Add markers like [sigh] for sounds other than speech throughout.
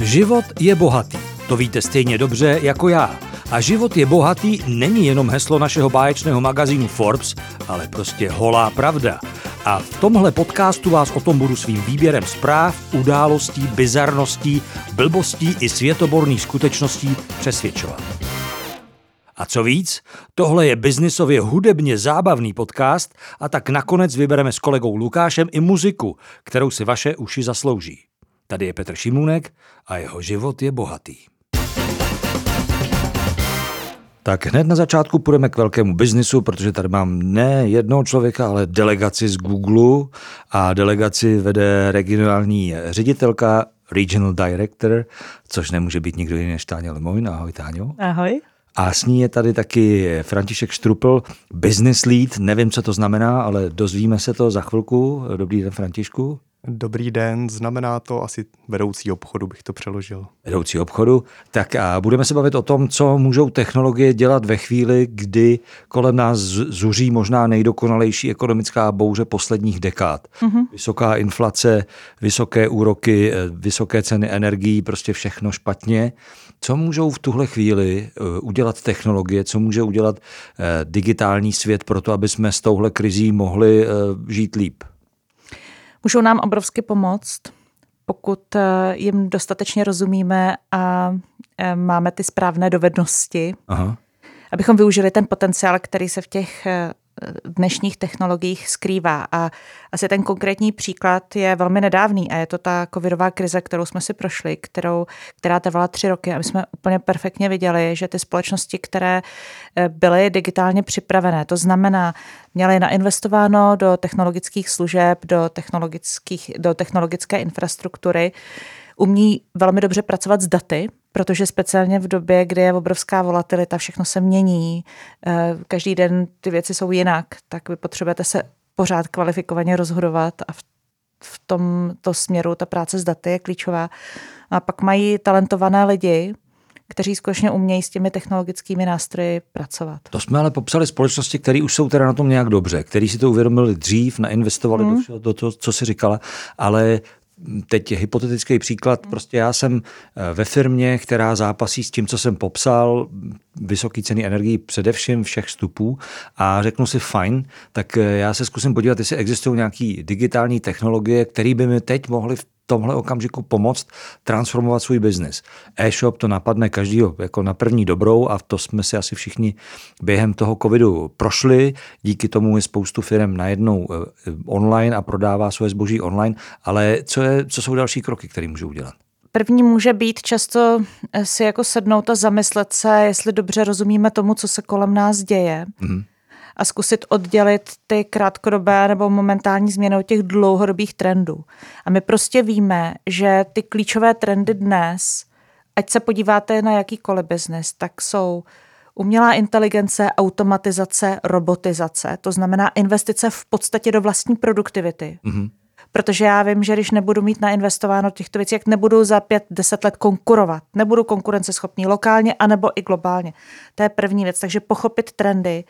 Život je bohatý, to víte stejně dobře jako já. A život je bohatý není jenom heslo našeho báječného magazínu Forbes, ale prostě holá pravda. A v tomhle podcastu vás o tom budu svým výběrem zpráv, událostí, bizarností, blbostí i světoborných skutečností přesvědčovat. A co víc, tohle je biznisově hudebně zábavný podcast a tak nakonec vybereme s kolegou Lukášem i muziku, kterou si vaše uši zaslouží. Tady je Petr Šimůnek a jeho život je bohatý. Tak hned na začátku půjdeme k velkému biznisu, protože tady mám ne jednoho člověka, ale delegaci z Google a delegaci vede regionální ředitelka, regional director, což nemůže být nikdo jiný než Táňa Lemoin. Ahoj Táňo. Ahoj. A s ní je tady taky František Štrupl, business lead, nevím, co to znamená, ale dozvíme se to za chvilku. Dobrý den, Františku. Dobrý den, znamená to asi vedoucí obchodu, bych to přeložil. Vedoucí obchodu. Tak a budeme se bavit o tom, co můžou technologie dělat ve chvíli, kdy kolem nás zuří možná nejdokonalejší ekonomická bouře posledních dekád. Mm-hmm. Vysoká inflace, vysoké úroky, vysoké ceny energií, prostě všechno špatně. Co můžou v tuhle chvíli eh, udělat technologie, co může udělat eh, digitální svět pro to, aby jsme s touhle krizí mohli eh, žít líp? Můžou nám obrovsky pomoct, pokud jim dostatečně rozumíme a máme ty správné dovednosti, Aha. abychom využili ten potenciál, který se v těch dnešních technologiích skrývá. A asi ten konkrétní příklad je velmi nedávný a je to ta covidová krize, kterou jsme si prošli, kterou, která trvala tři roky a my jsme úplně perfektně viděli, že ty společnosti, které eh, byly digitálně připravené, to znamená, měly nainvestováno do technologických služeb, do, technologických, do technologické infrastruktury, umí velmi dobře pracovat s daty, protože speciálně v době, kdy je obrovská volatilita, všechno se mění, eh, každý den ty věci jsou jinak, tak vy potřebujete se pořád kvalifikovaně rozhodovat a v, v tomto směru ta práce s daty je klíčová. A pak mají talentované lidi, kteří skutečně umějí s těmi technologickými nástroji pracovat. To jsme ale popsali společnosti, které už jsou teda na tom nějak dobře, který si to uvědomili dřív, nainvestovali hmm. do, do toho, co si říkala, ale teď je hypotetický příklad, prostě já jsem eh, ve firmě, která zápasí s tím, co jsem popsal, vysoké ceny energií především všech vstupů a řeknu si fajn, tak eh, já se zkusím podívat, jestli existují nějaké digitální technologie, které by mi teď mohly v tomhle okamžiku pomoct transformovat svůj biznis. E-shop to napadne každýho jako na první dobrou a to jsme si asi všichni během toho covidu prošli. Díky tomu je spoustu firm najednou eh, online a prodává svoje zboží online, ale co, je, co jsou další kroky, které můžou udělat? První může být často eh, si jako sednout a zamyslet se, jestli dobře rozumíme tomu, co se kolem nás děje. Mm-hmm a zkusit oddělit ty krátkodobé nebo momentální změny od těch dlouhodobých trendů. A my prostě víme, že ty klíčové trendy dnes, ať se podíváte na jakýkoliv biznis, tak jsou umělá inteligence, automatizace, robotizace, to znamená investice v podstatě do vlastní produktivity. Mm-hmm. Protože já vím, že když nebudu mít nainvestováno těchto věcí, jak nebudu za pět, deset let konkurovat, nebudu konkurenceschopný lokálně anebo i globálně. To je první věc. Takže pochopit trendy,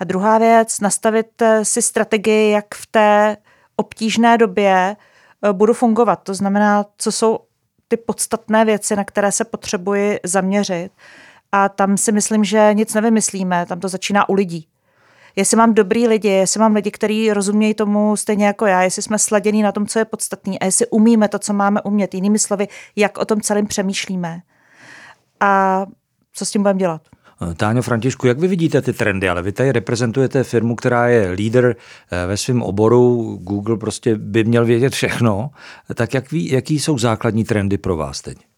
a druhá věc, nastavit eh, si strategii, jak v té obtížné době eh, budu fungovat. To znamená, co jsou ty podstatné věci, na které se potřebuji zaměřit. A tam si myslím, že nic nevymyslíme, tam to začíná u lidí. Jestli mám dobrý lidi, jestli mám lidi, kteří rozumějí tomu stejně jako já, jestli jsme sladění na tom, co je podstatný a jestli umíme to, co máme umět, jinými slovy, jak o tom celém přemýšlíme a co s tím budeme dělat. Táňo Františku, jak vy vidíte ty trendy, ale vy tady reprezentujete firmu, která je líder eh, ve svém oboru, Google prostě by měl vědět všechno, tak jak ví, jaký jsou základní trendy pro vás teď?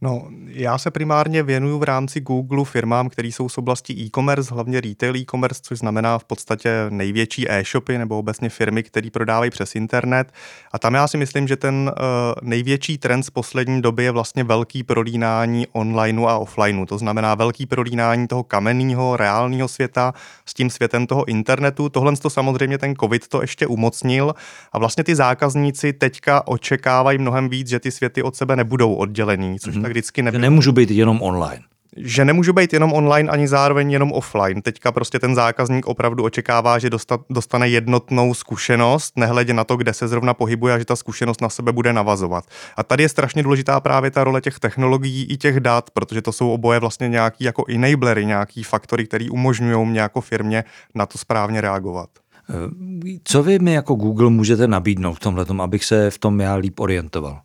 No, já se primárně věnuju v rámci Google firmám, které jsou z oblasti e-commerce, hlavně retail e-commerce, což znamená v podstatě největší e-shopy nebo obecně firmy, které prodávají přes internet. A tam já si myslím, že ten uh, největší trend z poslední doby je vlastně velký prolínání onlineu a offlineu. To znamená velký prolínání toho kamenného, reálného světa s tím světem toho internetu. Tohle to samozřejmě ten COVID to ještě umocnil a vlastně ty zákazníci teďka očekávají mnohem víc, že ty světy od sebe nebudou oddělený, což mm-hmm tak vždycky nebylo. Že nemůžu být jenom online. že nemůžu být jenom online ani zároveň jenom offline. Teďka prostě ten zákazník opravdu očekává, že dostane jednotnou zkušenost, nehledě na to, kde se zrovna pohybuje a že ta zkušenost na sebe bude navazovat. A tady je strašně důležitá právě ta role těch technologií i těch dat, protože to jsou oboje vlastně nějaký jako enablery, nějaký faktory, které umožňují mě jako firmě na to správně reagovat. Eh, co vy mi jako Google můžete nabídnout v tomhle, abych se v tom já líp orientoval?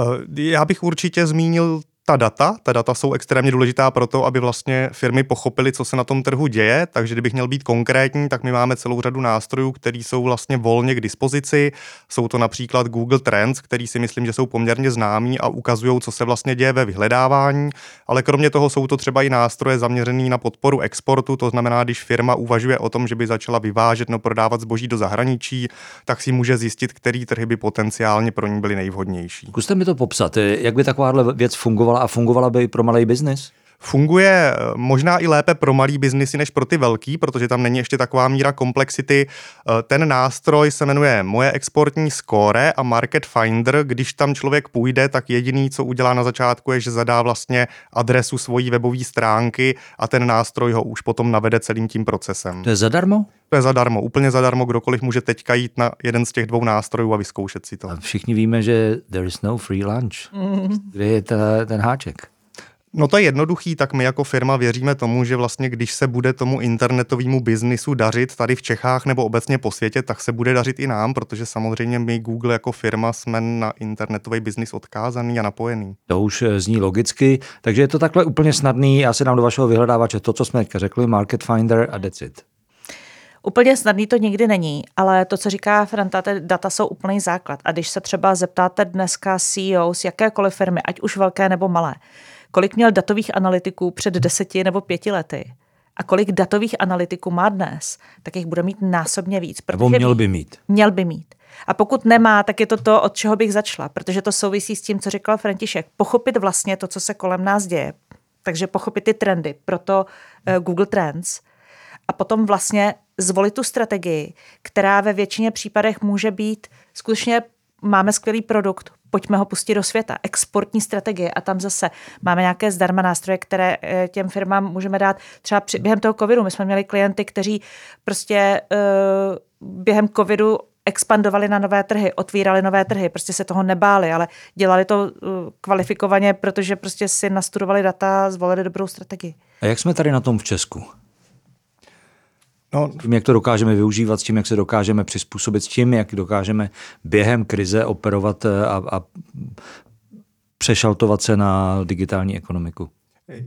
Eh, já bych určitě zmínil ta data, ta data jsou extrémně důležitá pro to, aby vlastně firmy pochopily, co se na tom trhu děje, takže kdybych měl být konkrétní, tak my máme celou řadu nástrojů, které jsou vlastně volně k dispozici. Jsou to například Google Trends, který si myslím, že jsou poměrně známí a ukazují, co se vlastně děje ve vyhledávání, ale kromě toho jsou to třeba i nástroje zaměřené na podporu exportu, to znamená, když firma uvažuje o tom, že by začala vyvážet nebo prodávat zboží do zahraničí, tak si může zjistit, který trhy by potenciálně pro ní byly nejvhodnější. Zkuste mi to popsat, jak by takováhle věc fungovala a fungovala by i pro malý biznis? Funguje eh, možná i lépe pro malý biznisy než pro ty velký, protože tam není ještě taková míra komplexity. Eh, ten nástroj se jmenuje Moje exportní score a Market Finder. Když tam člověk půjde, tak jediný, co udělá na začátku, je, že zadá vlastně adresu svojí webové stránky a ten nástroj ho už potom navede celým tím procesem. To je zadarmo? To je zadarmo, úplně zadarmo. Kdokoliv může teďka jít na jeden z těch dvou nástrojů a vyzkoušet si to. A všichni víme, že there is no free lunch. Mm. Kde je ta, ten háček? No to je jednoduchý, tak my jako firma věříme tomu, že vlastně když se bude tomu internetovému biznisu dařit tady v Čechách nebo obecně po světě, tak se bude dařit i nám, protože samozřejmě my Google jako firma jsme na internetový biznis odkázaný a napojený. To už eh, zní logicky, takže je to takhle úplně snadný. Já si dám do vašeho vyhledávače to, co jsme řekli, Market Finder a it. Úplně snadný to nikdy není, ale to, co říká Franta, ty data jsou úplný základ. A když se třeba zeptáte dneska CEO z jakékoliv firmy, ať už velké nebo malé, kolik měl datových analytiků před deseti nebo pěti lety a kolik datových analytiků má dnes, tak jich bude mít násobně víc. Nebo měl by mít. Měl by mít. A pokud nemá, tak je to to, od čeho bych začala, protože to souvisí s tím, co říkal František. Pochopit vlastně to, co se kolem nás děje. Takže pochopit ty trendy, proto uh, Google Trends. A potom vlastně zvolit tu strategii, která ve většině případech může být skutečně máme skvělý produkt, pojďme ho pustit do světa. Exportní strategie a tam zase máme nějaké zdarma nástroje, které eh, těm firmám můžeme dát. Třeba při, během toho covidu my jsme měli klienty, kteří prostě uh, během covidu expandovali na nové trhy, otvírali nové trhy, prostě se toho nebáli, ale dělali to uh, kvalifikovaně, protože prostě si nastudovali data, zvolili dobrou strategii. A jak jsme tady na tom v Česku? No, tím, jak to dokážeme využívat, s tím, jak se dokážeme přizpůsobit, s tím, jak dokážeme během krize operovat eh, a, a přešaltovat se na digitální ekonomiku.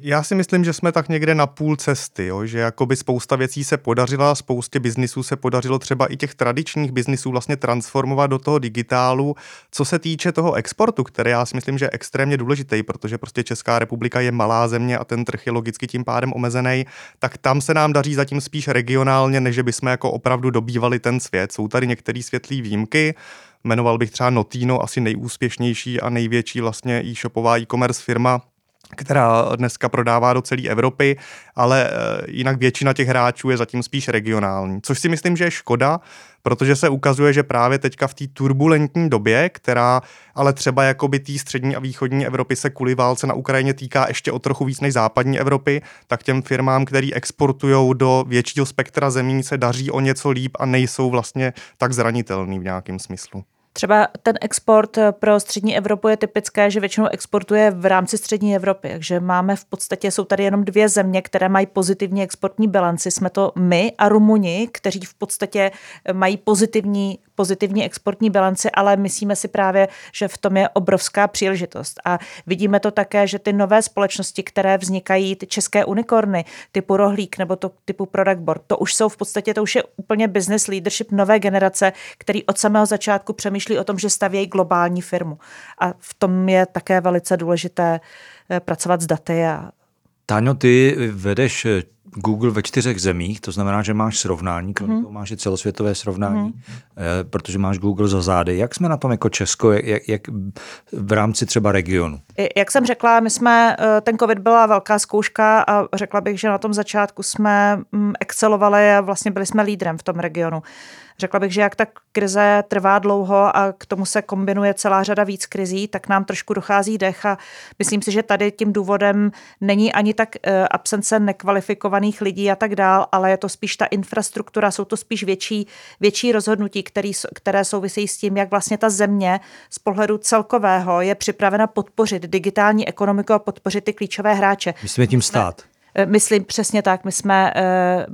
Já si myslím, že jsme tak někde na půl cesty, jo? že jakoby spousta věcí se podařila, spoustě biznisů se podařilo třeba i těch tradičních biznisů vlastně transformovat do toho digitálu. Co se týče toho exportu, který já si myslím, že je extrémně důležitý, protože prostě Česká republika je malá země a ten trh je logicky tím pádem omezený, tak tam se nám daří zatím spíš regionálně, než bychom jako opravdu dobývali ten svět. Jsou tady některé světlé výjimky, jmenoval bych třeba Notino, asi nejúspěšnější a největší vlastně e-shopová e-commerce firma která dneska prodává do celé Evropy, ale eh, jinak většina těch hráčů je zatím spíš regionální. Což si myslím, že je škoda, protože se ukazuje, že právě teďka v té turbulentní době, která ale třeba jakoby té střední a východní Evropy se kvůli válce na Ukrajině týká ještě o trochu víc než západní Evropy, tak těm firmám, který exportují do většího spektra zemí, se daří o něco líp a nejsou vlastně tak zranitelný v nějakém smyslu. Třeba ten export eh, pro střední Evropu je typické, že většinou exportuje v rámci střední Evropy. Takže máme v podstatě, jsou tady jenom dvě země, které mají pozitivní exportní bilanci. Jsme to my a Rumuni, kteří v podstatě eh, mají pozitivní, pozitivní exportní bilanci, ale myslíme si právě, že v tom je obrovská příležitost. A vidíme to také, že ty nové společnosti, které vznikají, ty české unikorny, typu Rohlík nebo to, typu Product Board, to už jsou v podstatě, to už je úplně business leadership nové generace, který od samého začátku přemýšlí přemýšlí o tom, že stavějí globální firmu. A v tom je také velice důležité eh, pracovat s daty. A... Táňo, ty vedeš Google ve čtyřech zemích, to znamená, že máš srovnání, kromě mm. toho máš i celosvětové srovnání, mm. protože máš Google za zády. Jak jsme na tom jako Česko, jak, jak v rámci třeba regionu? Jak jsem řekla, my jsme, eh, ten COVID byla velká zkouška a řekla bych, že na tom začátku jsme mm, excelovali a vlastně byli jsme lídrem v tom regionu. Řekla bych, že jak ta krize trvá dlouho a k tomu se kombinuje celá řada víc krizí, tak nám trošku dochází dech a myslím si, že tady tím důvodem není ani tak eh, absence nekvalifikovaných lidí a tak dál, ale je to spíš ta infrastruktura, jsou to spíš větší, větší rozhodnutí, který, které souvisejí s tím, jak vlastně ta země z pohledu celkového je připravena podpořit digitální ekonomiku a podpořit ty klíčové hráče. Myslíme tím stát. Eh, myslím přesně tak, my jsme eh,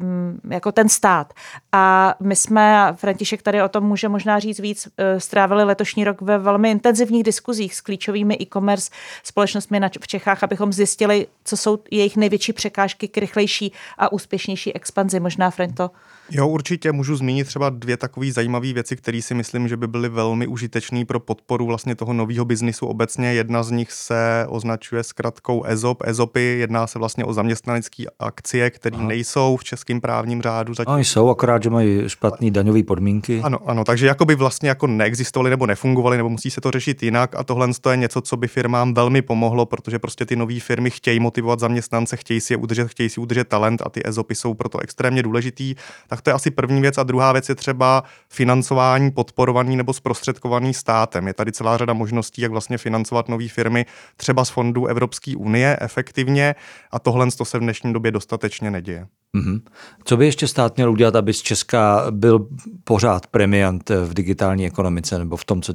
jako ten stát. A my jsme, František tady o tom může možná říct víc, eh, strávili letošní rok ve velmi intenzivních diskuzích s klíčovými e-commerce společnostmi v Čechách, abychom zjistili, co jsou jejich největší překážky k rychlejší a úspěšnější expanzi. Možná, Franto, Jo, určitě můžu zmínit třeba dvě takové zajímavé věci, které si myslím, že by byly velmi užitečné pro podporu vlastně toho nového biznisu obecně. Jedna z nich se označuje zkratkou EZOP. EZOPy jedná se vlastně o zaměstnanecké akcie, které nejsou v českém právním řádu. Zatím. No, jsou, akorát, že mají špatné daňové podmínky. Ano, ano, takže jako by vlastně jako neexistovaly nebo nefungovaly, nebo musí se to řešit jinak. A tohle je něco, co by firmám velmi pomohlo, protože prostě ty nové firmy chtějí motivovat zaměstnance, chtějí si je udržet, chtějí si udržet talent a ty EZOPy jsou proto extrémně důležitý. Tak to je asi první věc. A druhá věc je třeba financování podporovaný nebo zprostředkovaný státem. Je tady celá řada možností, jak vlastně financovat nové firmy, třeba z fondů Evropské unie efektivně a tohle to se v dnešní době dostatečně neděje. Mm-hmm. Co by ještě stát měl udělat, aby z Česka byl pořád premiant v digitální ekonomice nebo v tom, co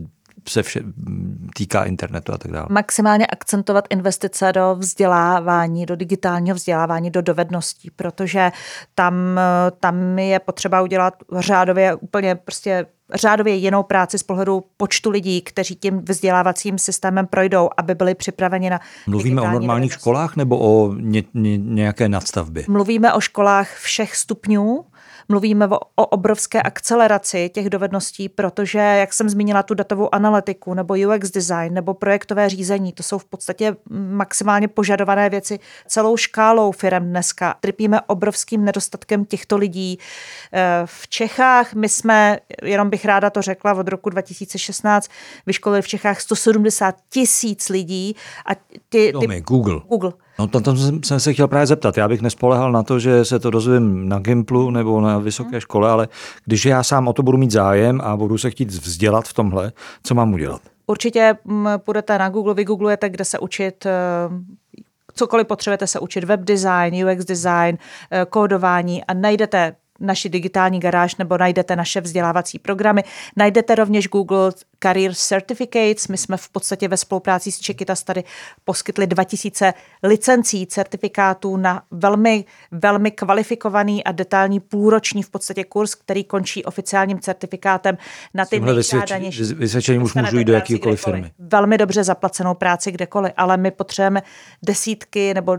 se vše týká internetu a tak dále. Maximálně akcentovat investice do vzdělávání, do digitálního vzdělávání, do dovedností, protože tam, tam je potřeba udělat řádově úplně prostě řádově jinou práci z pohledu počtu lidí, kteří tím vzdělávacím systémem projdou, aby byli připraveni na. Mluvíme o normálních školách nebo o ně, ně, nějaké nadstavbě? Mluvíme o školách všech stupňů mluvíme o, o obrovské akceleraci těch dovedností, protože, jak jsem zmínila, tu datovou analytiku nebo UX design nebo projektové řízení, to jsou v podstatě maximálně požadované věci celou škálou firm dneska. Trpíme obrovským nedostatkem těchto lidí. Eh, v Čechách my jsme, jenom bych ráda to řekla, od roku 2016 vyškolili v Čechách 170 tisíc lidí a ty, ty Google. Google. No to, to jsem se chtěl právě zeptat. Já bych nespolehal na to, že se to dozvím na Gimplu nebo na vysoké škole, ale když já sám o to budu mít zájem a budu se chtít vzdělat v tomhle, co mám udělat? Určitě půjdete na Google, vygooglujete, kde se učit eh, cokoliv potřebujete se učit, web design, UX design, eh, kódování a najdete naši digitální garáž nebo najdete naše vzdělávací programy. Najdete rovněž Google Career Certificates. My jsme v podstatě ve spolupráci s Čekytas tady poskytli 2000 licencí, certifikátů na velmi, velmi kvalifikovaný a detailní půlroční v podstatě kurz, který končí oficiálním certifikátem na ty nejžádanější. Vysvědčením už můžu jít do jakýkoliv firmy. Velmi dobře zaplacenou práci kdekoliv, ale my potřebujeme desítky nebo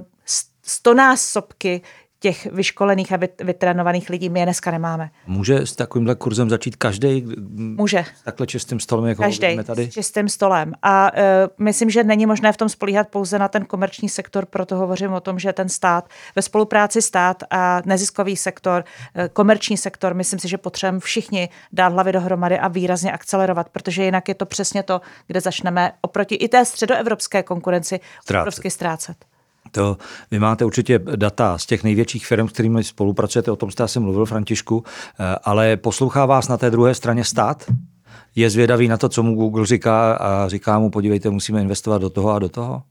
stonásobky těch vyškolených a vytrénovaných lidí my je dneska nemáme. Může s takovýmhle kurzem začít každý? Může. Takhle čistým stolem, jako každý tady? s čistým stolem. A uh, myslím, že není možné v tom spolíhat pouze na ten komerční sektor, proto hovořím o tom, že ten stát, ve spolupráci stát a neziskový sektor, uh, komerční sektor, myslím si, že potřebujeme všichni dát hlavy dohromady a výrazně akcelerovat, protože jinak je to přesně to, kde začneme oproti i té středoevropské konkurenci obrovsky ztrácet. To, vy máte určitě data z těch největších firm, s kterými spolupracujete, o tom jste asi mluvil, Františku, eh, ale poslouchá vás na té druhé straně stát? Je zvědavý na to, co mu Google říká a říká mu, podívejte, musíme investovat do toho a do toho?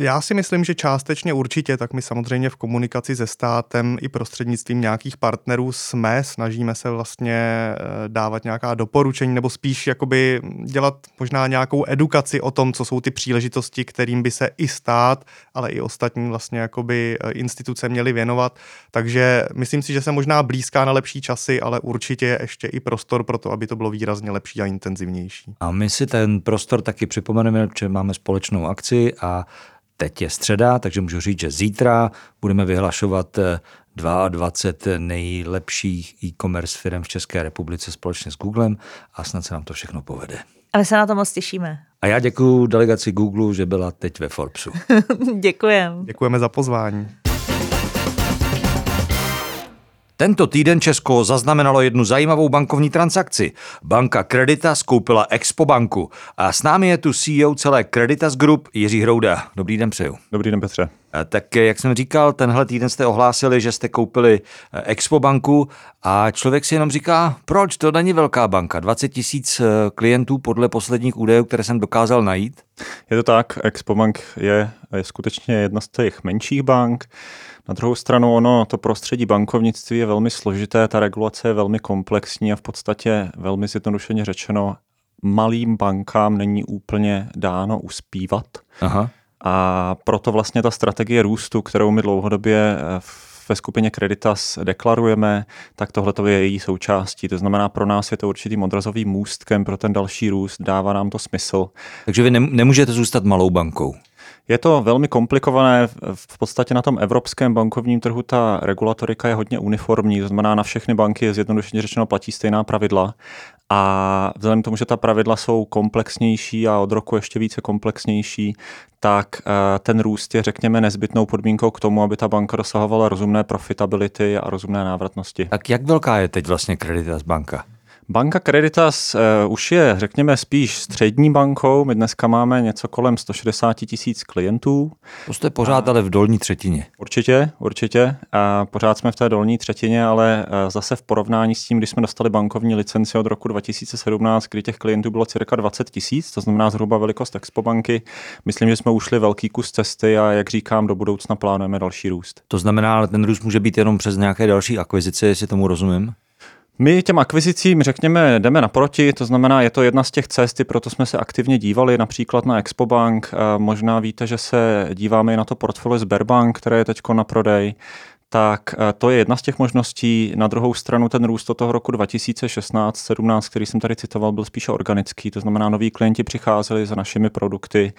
Já si myslím, že částečně určitě, tak my samozřejmě v komunikaci se státem i prostřednictvím nějakých partnerů jsme, snažíme se vlastně eh, dávat nějaká doporučení nebo spíš jakoby dělat možná nějakou edukaci o tom, co jsou ty příležitosti, kterým by se i stát, ale i ostatní vlastně jakoby eh, instituce měly věnovat. Takže myslím si, že se možná blízká na lepší časy, ale určitě je ještě i prostor pro to, aby to bylo výrazně lepší a intenzivnější. A my si ten prostor taky připomeneme, že máme společnou akci a Teď je středa, takže můžu říct, že zítra budeme vyhlašovat 22 eh, nejlepších e-commerce firm v České republice společně s Googlem a snad se nám to všechno povede. Ale se na to moc těšíme. A já děkuji delegaci Google, že byla teď ve Forbesu. [laughs] Děkujeme. Děkujeme za pozvání. Tento týden Česko zaznamenalo jednu zajímavou bankovní transakci. Banka Kredita skoupila Expo banku a s námi je tu CEO celé Creditas Group Jiří Hrouda. Dobrý den přeju. Dobrý den Petře. Tak jak jsem říkal, tenhle týden jste ohlásili, že jste koupili eh, Expo banku a člověk si jenom říká, proč to není velká banka, 20 tisíc eh, klientů podle posledních údajů, které jsem dokázal najít. Je to tak, Expo bank je, je skutečně jedna z těch menších bank. Na druhou stranu ono, to prostředí bankovnictví je velmi složité, ta regulace je velmi komplexní a v podstatě velmi zjednodušeně řečeno, malým bankám není úplně dáno uspívat. Aha. A proto vlastně ta strategie růstu, kterou my dlouhodobě eh, ve skupině Creditas deklarujeme, tak tohle je její součástí. To znamená, pro nás je to určitým odrazovým můstkem pro ten další růst, dává nám to smysl. Takže vy nemůžete zůstat malou bankou. Je to velmi komplikované. V podstatě na tom evropském bankovním trhu ta regulatorika je hodně uniformní, to znamená na všechny banky je zjednodušeně řečeno platí stejná pravidla. A vzhledem k tomu, že ta pravidla jsou komplexnější a od roku ještě více komplexnější, tak eh, ten růst je, řekněme, nezbytnou podmínkou k tomu, aby ta banka dosahovala rozumné profitability a rozumné návratnosti. Tak jak velká je teď vlastně Creditas banka? Banka Creditas uh, už je, řekněme, spíš střední bankou. My dneska máme něco kolem 160 tisíc klientů. To jste pořád a... ale v dolní třetině. Určitě, určitě. A pořád jsme v té dolní třetině, ale uh, zase v porovnání s tím, když jsme dostali bankovní licenci od roku 2017, kdy těch klientů bylo cirka 20 tisíc, to znamená zhruba velikost Expo banky, myslím, že jsme ušli velký kus cesty a jak říkám, do budoucna plánujeme další růst. To znamená, ale ten růst může být jenom přes nějaké další akvizice, jestli tomu rozumím? My těm akvizicím, řekněme, jdeme naproti, to znamená, je to jedna z těch cest, proto jsme se aktivně dívali například na Expobank. Možná víte, že se díváme i na to portfolio Sberbank, které je teď na prodej tak to je jedna z těch možností. Na druhou stranu ten růst od toho roku 2016-17, který jsem tady citoval, byl spíše organický, to znamená, noví klienti přicházeli za našimi produkty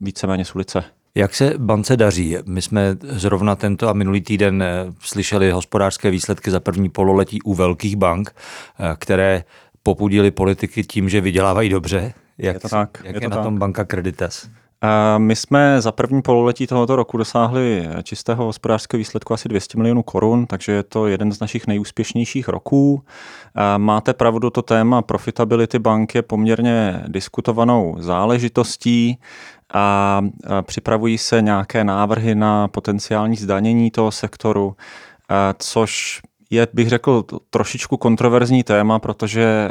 víceméně z ulice. Jak se bance daří? My jsme zrovna tento a minulý týden eh, slyšeli hospodářské výsledky za první pololetí u velkých bank, eh, které popudili politiky tím, že vydělávají dobře. Jak je, to tak, jak je, je to na tak. tom banka Creditas? My jsme za první pololetí tohoto roku dosáhli čistého hospodářského výsledku asi 200 milionů korun, takže je to jeden z našich nejúspěšnějších roků. Máte pravdu, to téma profitability bank je poměrně diskutovanou záležitostí a připravují se nějaké návrhy na potenciální zdanění toho sektoru, což je, bych řekl, trošičku kontroverzní téma, protože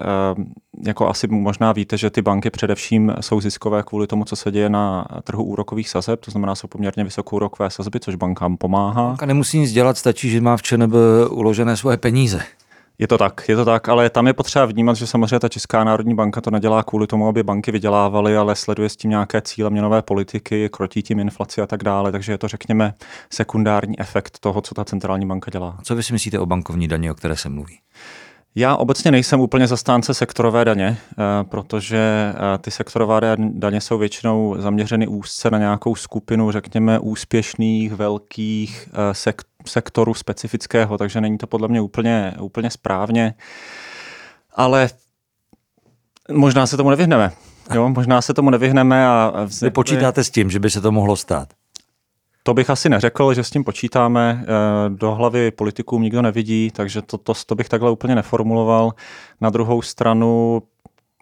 jako asi možná víte, že ty banky především jsou ziskové kvůli tomu, co se děje na trhu úrokových sazeb, to znamená, jsou poměrně vysokou úrokové sazby, což bankám pomáhá. Banka nemusí nic dělat, stačí, že má v ČNB uložené svoje peníze. Je to tak, je to tak, ale tam je potřeba vnímat, že samozřejmě ta Česká národní banka to nedělá kvůli tomu, aby banky vydělávaly, ale sleduje s tím nějaké cíle měnové politiky, krotí tím inflaci a tak dále, takže je to, řekněme, sekundární efekt toho, co ta centrální banka dělá. Co vy si myslíte o bankovní daně, o které se mluví? Já obecně nejsem úplně zastánce sektorové daně, eh, protože eh, ty sektorové daně jsou většinou zaměřeny úzce na nějakou skupinu, řekněme, úspěšných, velkých eh, sektorů specifického, takže není to podle mě úplně, úplně správně. Ale možná se tomu nevyhneme. Jo, možná se tomu nevyhneme a... Vy počítáte s tím, že by se to mohlo stát? To bych asi neřekl, že s tím počítáme. Eh, do hlavy politiků nikdo nevidí, takže to, to, to bych takhle úplně neformuloval. Na druhou stranu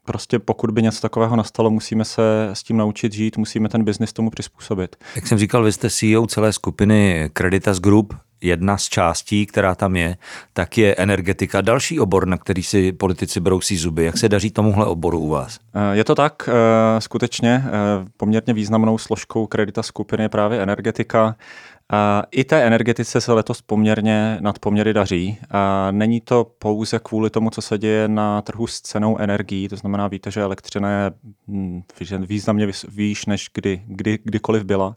prostě pokud by něco takového nastalo, musíme se s tím naučit žít, musíme ten biznis tomu přizpůsobit. Jak jsem říkal, vy jste CEO celé skupiny Creditas Group, jedna z částí, která tam je, tak je energetika. Další obor, na který si politici brousí zuby. Jak se daří tomuhle oboru u vás? Eh, je to tak, eh, skutečně. Eh, poměrně významnou složkou kredita skupiny je právě energetika. I té energetice se letos poměrně nad poměry daří. Není to pouze kvůli tomu, co se děje na trhu s cenou energií, to znamená, víte, že elektřina je hm, významně výš, než kdy, kdy, kdykoliv byla,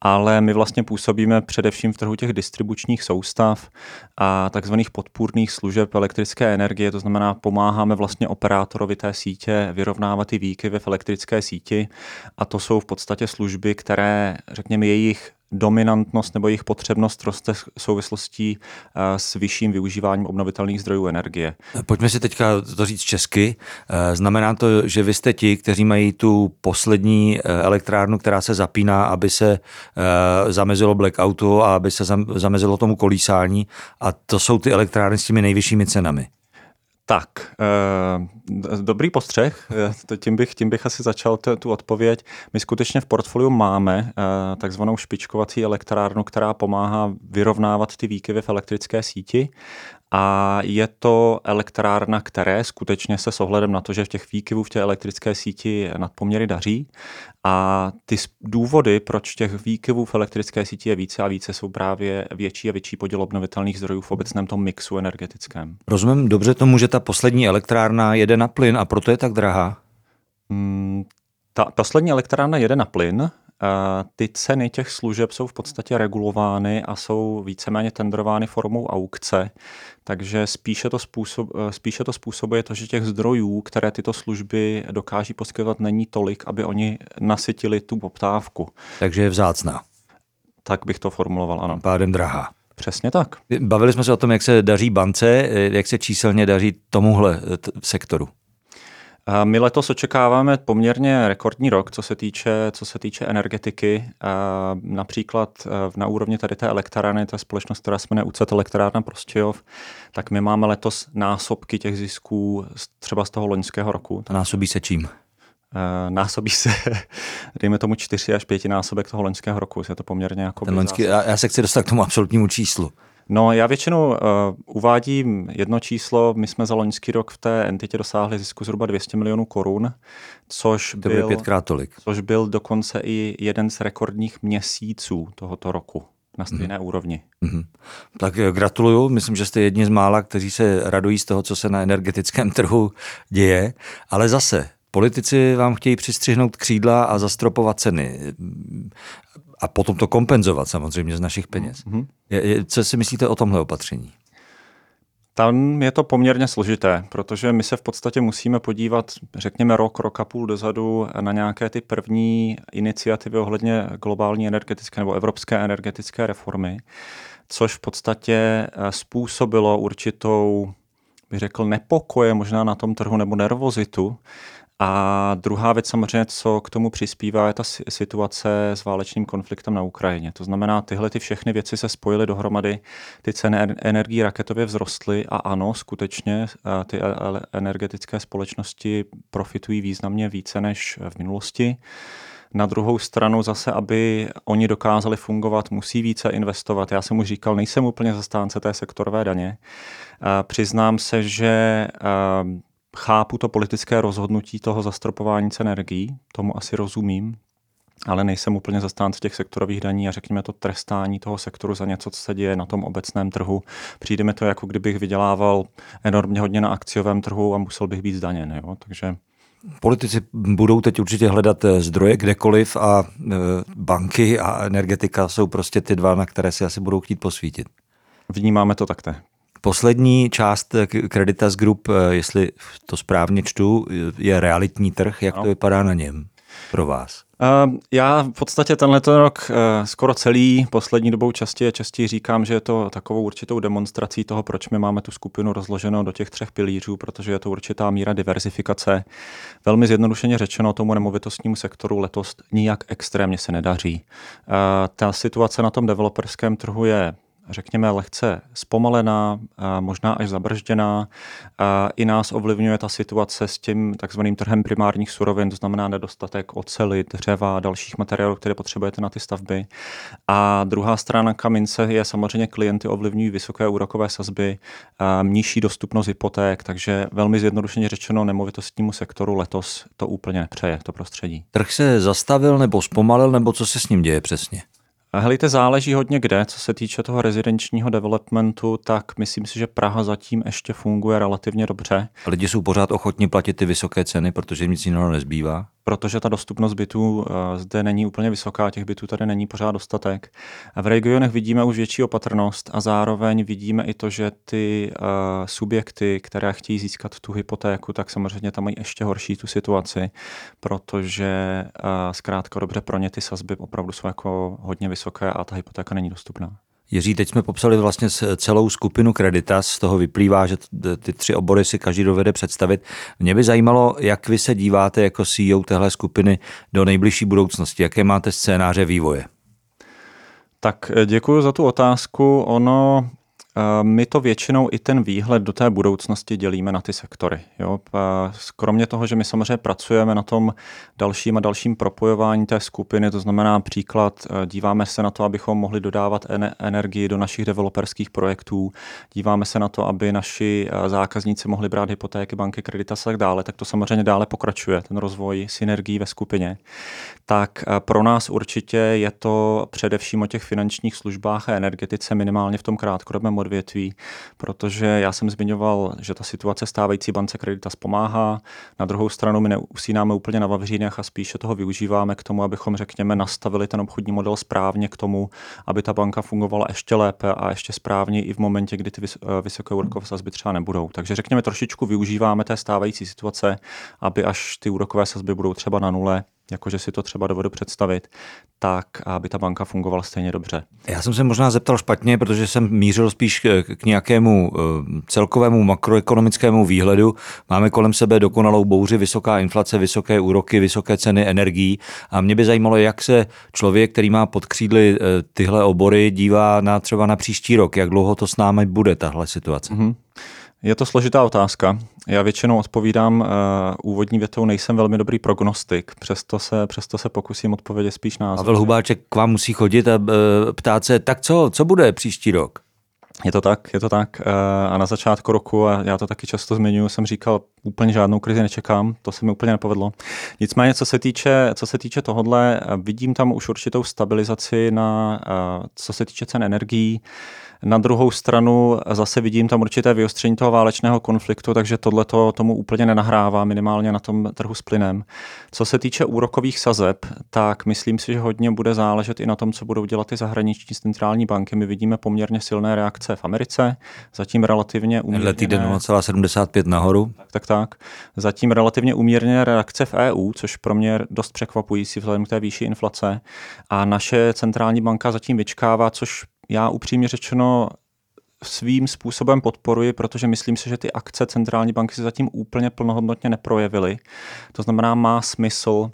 ale my vlastně působíme především v trhu těch distribučních soustav a takzvaných podpůrných služeb elektrické energie, to znamená, pomáháme vlastně operátorovi té sítě vyrovnávat ty výkyvy v elektrické síti. A to jsou v podstatě služby, které, řekněme, jejich dominantnost nebo jejich potřebnost roste v souvislostí s vyšším využíváním obnovitelných zdrojů energie. Pojďme si teďka to říct česky. Znamená to, že vy jste ti, kteří mají tu poslední elektrárnu, která se zapíná, aby se zamezilo blackoutu a aby se zamezilo tomu kolísání a to jsou ty elektrárny s těmi nejvyššími cenami. Tak, eh, dobrý postřeh, eh, tím bych, tím bych asi začal t, tu odpověď. My skutečně v portfoliu máme eh, takzvanou špičkovací elektrárnu, která pomáhá vyrovnávat ty výkyvy v elektrické síti a je to elektrárna, které skutečně se s ohledem na to, že v těch výkyvů v té elektrické síti nadpoměry daří a ty důvody, proč těch výkyvů v elektrické síti je více a více, jsou právě větší a větší podíl obnovitelných zdrojů v obecném tom mixu energetickém. Rozumím dobře tomu, že ta poslední elektrárna jede na plyn a proto je tak drahá? Hmm, ta poslední elektrárna jede na plyn, ty ceny těch služeb jsou v podstatě regulovány a jsou víceméně tendrovány formou aukce, takže spíše to, způsob, spíše to způsobuje to, že těch zdrojů, které tyto služby dokáží poskytovat, není tolik, aby oni nasytili tu poptávku. Takže je vzácná. Tak bych to formuloval, ano. Pádem drahá. Přesně tak. Bavili jsme se o tom, jak se daří bance, jak se číselně daří tomuhle sektoru. My letos očekáváme poměrně rekordní rok, co se týče, co se týče energetiky. Například e, na úrovni tady té elektrárny, ta společnost, která se jmenuje UCET elektrárna Prostějov, tak my máme letos násobky těch zisků třeba z toho loňského roku. Násobí se čím? E, násobí se, [laughs] dejme tomu, čtyři až pěti násobek toho loňského roku. Je to poměrně jako... Ten loňský, já, já se chci dostat k tomu absolutnímu číslu. No, já většinou uh, uvádím jedno číslo. My jsme za loňský rok v té entitě dosáhli zisku zhruba 200 milionů korun, což to byl pětkrát tolik. Což byl dokonce i jeden z rekordních měsíců tohoto roku na stejné mm. úrovni. Mm. Tak eh, gratuluju, myslím, že jste jedni z mála, kteří se radují z toho, co se na energetickém [laughs] trhu děje, ale zase Politici vám chtějí přistřihnout křídla a zastropovat ceny a potom to kompenzovat samozřejmě z našich peněz. Mm-hmm. Je, je, co si myslíte o tomhle opatření? Tam je to poměrně složité, protože my se v podstatě musíme podívat, řekněme, rok, rok a půl dozadu na nějaké ty první iniciativy ohledně globální energetické nebo evropské energetické reformy, což v podstatě eh, způsobilo určitou, bych řekl, nepokoje možná na tom trhu nebo nervozitu, a druhá věc samozřejmě, co k tomu přispívá, je ta situace s válečným konfliktem na Ukrajině. To znamená, tyhle ty všechny věci se spojily dohromady, ty ceny energií raketově vzrostly a ano, skutečně ty energetické společnosti profitují významně více než v minulosti. Na druhou stranu zase, aby oni dokázali fungovat, musí více investovat. Já jsem už říkal, nejsem úplně zastánce té sektorové daně. Přiznám se, že chápu to politické rozhodnutí toho zastropování cen energií, tomu asi rozumím, ale nejsem úplně zastánce těch sektorových daní a řekněme to trestání toho sektoru za něco, co se děje na tom obecném trhu. Přijde mi to, jako kdybych vydělával enormně hodně na akciovém trhu a musel bych být zdaněn. Jo? Takže Politici budou teď určitě hledat eh, zdroje kdekoliv a eh, banky a energetika jsou prostě ty dva, na které si asi budou chtít posvítit. Vnímáme to takto. Poslední část Creditas Group, eh, jestli to správně čtu, je realitní trh. Jak no. to vypadá na něm pro vás? Uh, já v podstatě tenhle rok skoro celý poslední dobou častěji častěji říkám, že je to takovou určitou demonstrací toho, proč my máme tu skupinu rozloženou do těch třech pilířů, protože je to určitá míra diverzifikace. Velmi zjednodušeně řečeno, tomu nemovitostnímu sektoru letos nijak extrémně se nedaří. Ta situace na tom developerském trhu je řekněme, lehce zpomalená, možná až zabržděná. I nás ovlivňuje ta situace s tím takzvaným trhem primárních surovin, to znamená nedostatek ocely, dřeva a dalších materiálů, které potřebujete na ty stavby. A druhá strana kamince je samozřejmě klienty ovlivňují vysoké úrokové sazby, nižší dostupnost hypoték, takže velmi zjednodušeně řečeno nemovitostnímu sektoru letos to úplně nepřeje, to prostředí. Trh se zastavil nebo zpomalil, nebo co se s ním děje přesně? Helejte, záleží hodně kde, co se týče toho rezidenčního developmentu, tak myslím si, že Praha zatím ještě funguje relativně dobře. A lidi jsou pořád ochotní platit ty vysoké ceny, protože nic jiného nezbývá? Protože ta dostupnost bytů eh, zde není úplně vysoká, těch bytů tady není pořád dostatek. V regionech vidíme už větší opatrnost a zároveň vidíme i to, že ty uh, subjekty, které chtějí získat tu hypotéku, tak samozřejmě tam mají ještě horší tu situaci, protože uh, zkrátka dobře pro ně ty sazby opravdu jsou jako hodně vysoké a ta hypotéka není dostupná. Jiří, teď jsme popsali vlastně celou skupinu Kreditas, z toho vyplývá, že ty tři obory si každý dovede představit. Mě by zajímalo, jak vy se díváte jako CEO téhle skupiny do nejbližší budoucnosti, jaké máte scénáře vývoje? Tak eh, děkuji za tu otázku. Ono my to většinou i ten výhled do té budoucnosti dělíme na ty sektory. Jo? Kromě toho, že my samozřejmě pracujeme na tom dalším a dalším propojování té skupiny, to znamená příklad, e, díváme se na to, abychom mohli dodávat energii do našich developerských projektů, díváme se na to, aby naši e, zákazníci mohli brát hypotéky, banky, kredita a tak dále, tak to samozřejmě dále pokračuje, ten rozvoj synergií ve skupině. Tak e, pro nás určitě je to především o těch finančních službách a energetice minimálně v tom krátkodobém odvětví, protože já jsem zmiňoval, že ta situace stávající bance kredita pomáhá. Na druhou stranu my neusínáme úplně na vavřínech a spíše toho využíváme k tomu, abychom, řekněme, nastavili ten obchodní model správně k tomu, aby ta banka fungovala ještě lépe a ještě správně i v momentě, kdy ty eh, vysoké úrokové sazby třeba nebudou. Takže řekněme, trošičku využíváme té stávající situace, aby až ty úrokové sazby budou třeba na nule, jakože si to třeba dovedu představit, tak aby ta banka fungovala stejně dobře. Já jsem se možná zeptal špatně, protože jsem mířil spíš k, k nějakému eh, celkovému makroekonomickému výhledu. Máme kolem sebe dokonalou bouři, vysoká inflace, vysoké úroky, vysoké ceny energií a mě by zajímalo, jak se člověk, který má pod křídly eh, tyhle obory, dívá na třeba na příští rok, jak dlouho to s námi bude tahle situace. Mm-hmm. Je to složitá otázka. Já většinou odpovídám uh, úvodní větou, nejsem velmi dobrý prognostik, přesto se, přesto se pokusím odpovědět spíš na... Pavel Hubáček k vám musí chodit a uh, ptát se, tak co, co bude příští rok? Je to tak, je to tak. Uh, a na začátku roku, a já to taky často zmiňuji, jsem říkal, úplně žádnou krizi nečekám, to se mi úplně nepovedlo. Nicméně, co se týče, co se týče tohodle, vidím tam už určitou stabilizaci na, co se týče cen energií, na druhou stranu zase vidím tam určité vyostření toho válečného konfliktu, takže tohle tomu úplně nenahrává, minimálně na tom trhu s plynem. Co se týče úrokových sazeb, tak myslím si, že hodně bude záležet i na tom, co budou dělat ty zahraniční centrální banky. My vidíme poměrně silné reakce v Americe, zatím relativně umírněné. týden 0,75 nahoru. Tak, tak, tak. Zatím relativně umírněné reakce v EU, což pro mě dost překvapující vzhledem k té výšší inflace. A naše centrální banka zatím vyčkává, což já upřímně řečeno svým způsobem podporuji, protože myslím si, že ty akce centrální banky se zatím úplně plnohodnotně neprojevily. To znamená, má smysl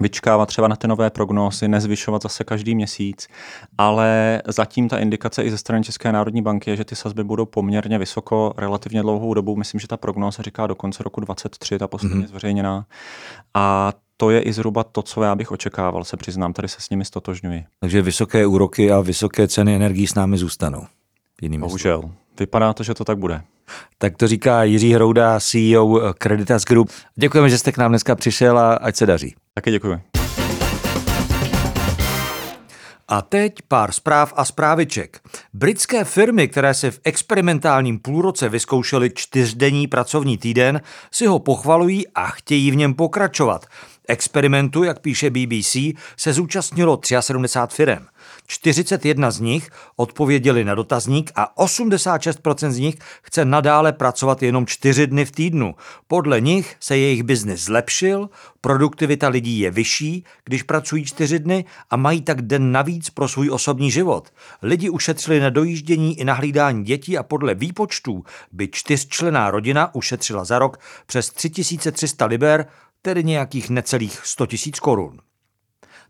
vyčkávat třeba na ty nové prognózy, nezvyšovat zase každý měsíc, ale zatím ta indikace i ze strany České národní banky je, že ty sazby budou poměrně vysoko relativně dlouhou dobu. Myslím, že ta prognóza říká do konce roku 2023, ta posledně mm-hmm. zveřejněná. A to je i zhruba to, co já bych očekával, se přiznám, tady se s nimi stotožňuji. Takže vysoké úroky a vysoké ceny energií s námi zůstanou. Jiným Bohužel. Vypadá to, že to tak bude. Tak to říká Jiří Hrouda, CEO Creditas Group. Děkujeme, že jste k nám dneska přišel a ať se daří. Taky děkuji. A teď pár zpráv a zpráviček. Britské firmy, které si v experimentálním půlroce vyzkoušely čtyřdenní pracovní týden, si ho pochvalují a chtějí v něm pokračovat. Experimentu, jak píše BBC, se zúčastnilo 73 firm. 41 z nich odpověděli na dotazník a 86% z nich chce nadále pracovat jenom 4 dny v týdnu. Podle nich se jejich biznis zlepšil, produktivita lidí je vyšší, když pracují 4 dny a mají tak den navíc pro svůj osobní život. Lidi ušetřili na dojíždění i na hlídání dětí a podle výpočtů by čtyřčlená rodina ušetřila za rok přes 3300 liber, tedy nějakých necelých 100 000 korun.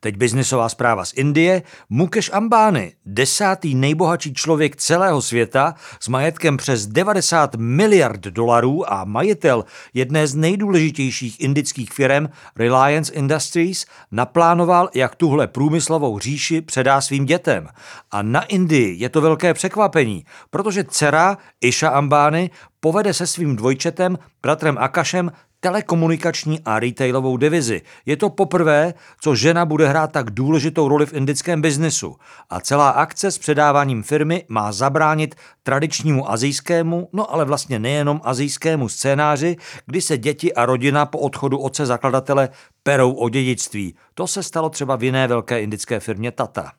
Teď biznisová zpráva z Indie. Mukesh Ambány, desátý nejbohatší člověk celého světa s majetkem přes 90 miliard dolarů a majitel jedné z nejdůležitějších indických firm Reliance Industries, naplánoval, jak tuhle průmyslovou říši předá svým dětem. A na Indii je to velké překvapení, protože dcera Isha Ambány povede se svým dvojčetem, bratrem Akašem, telekomunikační a retailovou divizi. Je to poprvé, co žena bude hrát tak důležitou roli v indickém biznesu. A celá akce s předáváním firmy má zabránit tradičnímu azijskému, no ale vlastně nejenom azijskému scénáři, kdy se děti a rodina po odchodu otce zakladatele perou o dědictví. To se stalo třeba v jiné velké indické firmě Tata.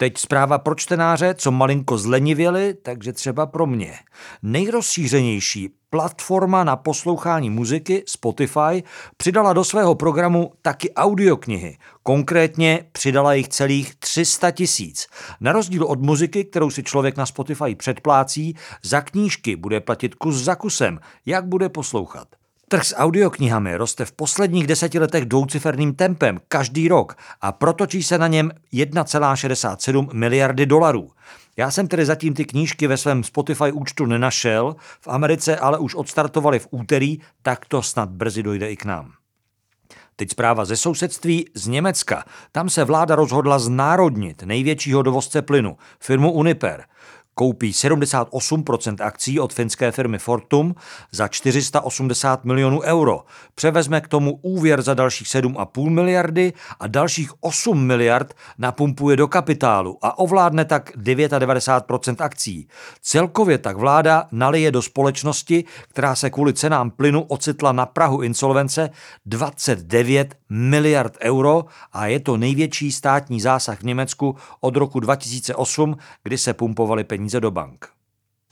Teď zpráva pro čtenáře, co malinko zlenivěli, takže třeba pro mě. Nejrozšířenější platforma na poslouchání muziky Spotify přidala do svého programu taky audioknihy. Konkrétně přidala jich celých 300 tisíc. Na rozdíl od muziky, kterou si člověk na Spotify předplácí, za knížky bude platit kus za kusem, jak bude poslouchat. Trh s audioknihami roste v posledních deseti letech dvouciferným tempem každý rok a protočí se na něm 1,67 miliardy dolarů. Já jsem tedy zatím ty knížky ve svém Spotify účtu nenašel, v Americe ale už odstartovali v úterý, tak to snad brzy dojde i k nám. Teď zpráva ze sousedství z Německa. Tam se vláda rozhodla znárodnit největšího dovozce plynu, firmu Uniper koupí 78% akcí od finské firmy Fortum za 480 milionů euro. Převezme k tomu úvěr za dalších 7,5 miliardy a dalších 8 miliard napumpuje do kapitálu a ovládne tak 99% akcí. Celkově tak vláda nalije do společnosti, která se kvůli cenám plynu ocitla na Prahu insolvence 29 miliard euro a je to největší státní zásah v Německu od roku 2008, kdy se pumpovaly peníze peníze do bank.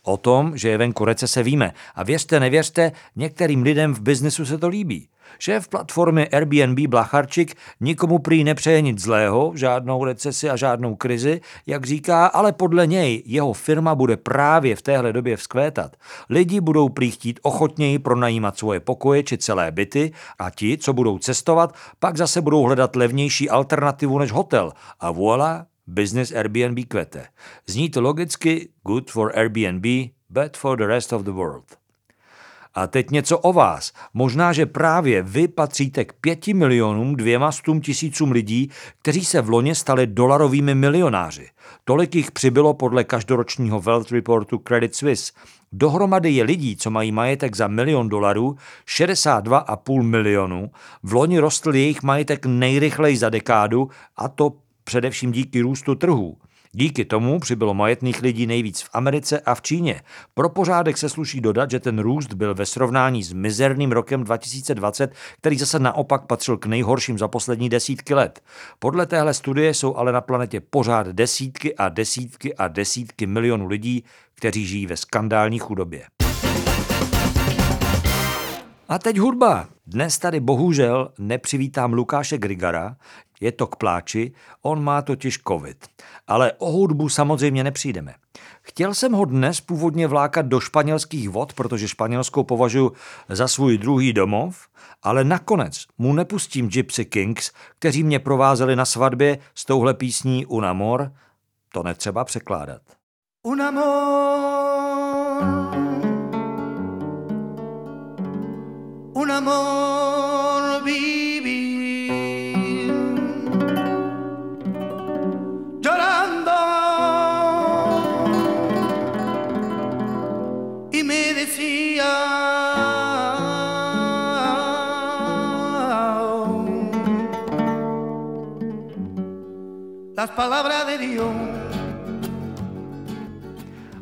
O tom, že je venku recese víme a věřte, nevěřte, některým lidem v biznesu se to líbí. Šéf platformy Airbnb Blacharčik nikomu prý nepřeje nic zlého, žádnou recesi a žádnou krizi, jak říká, ale podle něj jeho firma bude právě v téhle době vzkvétat. Lidi budou prý chtít ochotněji pronajímat svoje pokoje či celé byty a ti, co budou cestovat, pak zase budou hledat levnější alternativu než hotel. A voilà, business Airbnb kvete. Zní to logicky good for Airbnb, bad for the rest of the world. A teď něco o vás. Možná, že právě vy patříte k pěti milionům dvěma stům tisícům lidí, kteří se v loně stali dolarovými milionáři. Tolik jich přibylo podle každoročního Wealth Reportu Credit Suisse. Dohromady je lidí, co mají majetek za milion dolarů, 62,5 milionů. V loni rostl jejich majetek nejrychleji za dekádu a to především díky růstu trhů. Díky tomu přibylo majetných lidí nejvíc v Americe a v Číně. Pro pořádek se sluší dodat, že ten růst byl ve srovnání s mizerným rokem 2020, který zase naopak patřil k nejhorším za poslední desítky let. Podle téhle studie jsou ale na planetě pořád desítky a desítky a desítky milionů lidí, kteří žijí ve skandální chudobě. A teď hudba. Dnes tady bohužel nepřivítám Lukáše Grigara, je to k pláči, on má totiž covid. Ale o hudbu samozřejmě nepřijdeme. Chtěl jsem ho dnes původně vlákat do španělských vod, protože Španělskou považuji za svůj druhý domov, ale nakonec mu nepustím Gypsy Kings, kteří mě provázeli na svatbě s touhle písní Un amor, to netřeba překládat. Un un amor vivir. Llorando. Y me decía las palabras de Dios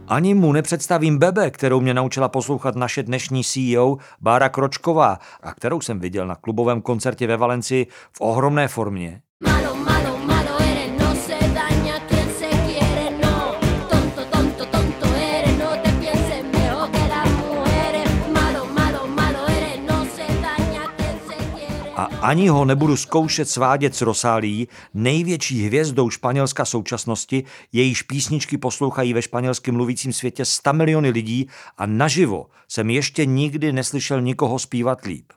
Ani mu nepředstavím Bebe, kterou mě naučila poslouchat naše dnešní CEO Bára Kročková a kterou jsem viděl na klubovém koncertě ve Valencii v ohromné formě. Ani ho nebudu zkoušet svádět s Rosálí, největší hvězdou španělska současnosti, jejíž písničky poslouchají ve španělským mluvícím světě 100 miliony lidí a naživo jsem ještě nikdy neslyšel nikoho zpívat líp.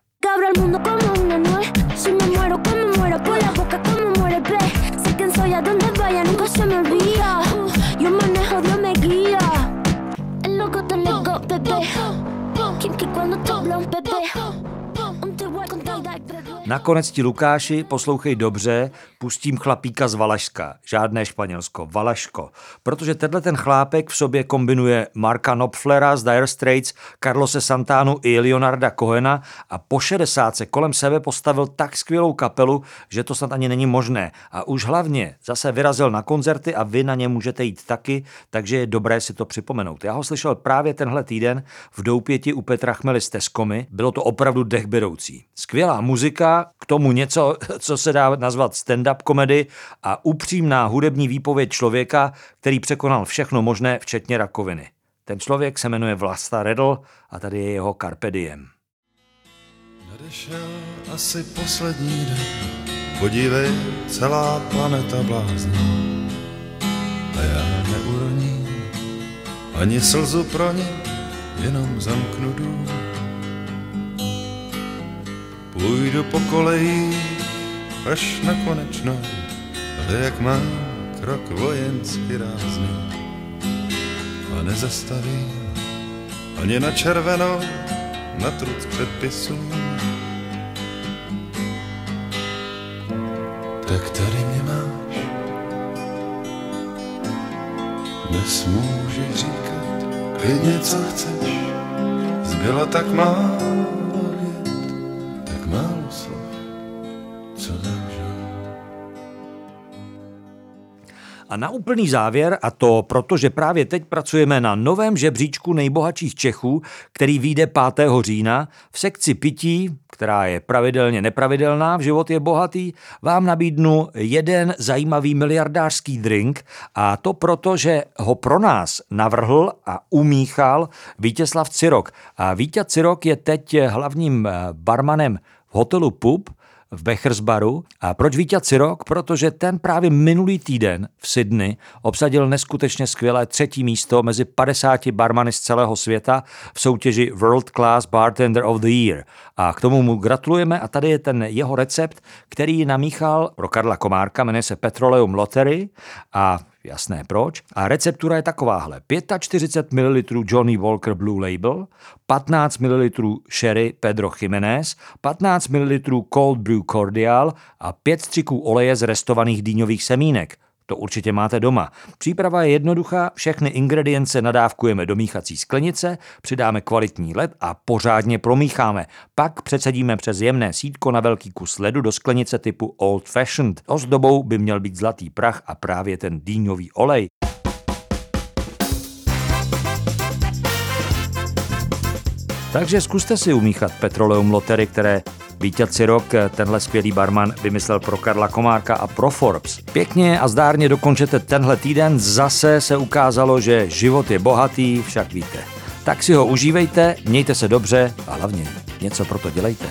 Que cuando te Nakonec ti Lukáši, poslouchej dobře, pustím chlapíka z Valašska. Žádné Španělsko, Valaško. Protože tenhle ten chlápek v sobě kombinuje Marka Knopflera z Dire Straits, Carlose Santánu i Leonarda Cohena a po 60 se kolem sebe postavil tak skvělou kapelu, že to snad ani není možné. A už hlavně zase vyrazil na koncerty a vy na ně můžete jít taky, takže je dobré si to připomenout. Já ho slyšel právě tenhle týden v Doupěti u Petra Chmely z Teskomy. Bylo to opravdu dechberoucí. Skvělá muzika, k tomu něco, co se dá nazvat stand-up komedy a upřímná hudební výpověď člověka, který překonal všechno možné, včetně rakoviny. Ten člověk se jmenuje Vlasta Redl a tady je jeho Carpe Diem. Nadešel asi poslední den, podívej, celá planeta blázní. A já neuroním ani slzu pro ní, jenom zamknu dům. Půjdu po koleji až na konečno, ale jak mám krok vojensky rázný. A nezastavím ani na červenou, na truc předpisů. Tak tady mě máš, dnes můžeš říkat klidně co chceš, zbylo tak málo A na úplný závěr, a to proto, že právě teď pracujeme na novém žebříčku nejbohatších Čechů, který vyjde 5. října, v sekci pití, která je pravidelně nepravidelná, v život je bohatý, vám nabídnu jeden zajímavý miliardářský drink a to proto, že ho pro nás navrhl a umíchal Vítězslav Cirok. A Vítě Cirok je teď hlavním barmanem v hotelu Pub, v Bechersbaru. A proč Vítě Cirok? Protože ten právě minulý týden v Sydney obsadil neskutečně skvělé třetí místo mezi 50 barmany z celého světa v soutěži World Class Bartender of the Year. A k tomu mu gratulujeme a tady je ten jeho recept, který namíchal pro Karla Komárka, jmenuje se Petroleum Lottery a Jasné proč. A receptura je takováhle. 45 ml Johnny Walker Blue Label, 15 ml sherry Pedro Jiménez, 15 ml Cold Brew Cordial a 5 střiků oleje z restovaných dýňových semínek. To určitě máte doma. Příprava je jednoduchá, všechny ingredience nadávkujeme do míchací sklenice, přidáme kvalitní led a pořádně promícháme. Pak přecedíme přes jemné sítko na velký kus ledu do sklenice typu Old Fashioned. Ozdobou by měl být zlatý prach a právě ten dýňový olej. Takže zkuste si umíchat petroleum lotery, které Vítěz rok tenhle skvělý barman vymyslel pro Karla Komárka a pro Forbes. Pěkně a zdárně dokončete tenhle týden, zase se ukázalo, že život je bohatý, však víte. Tak si ho užívejte, mějte se dobře a hlavně něco pro to dělejte.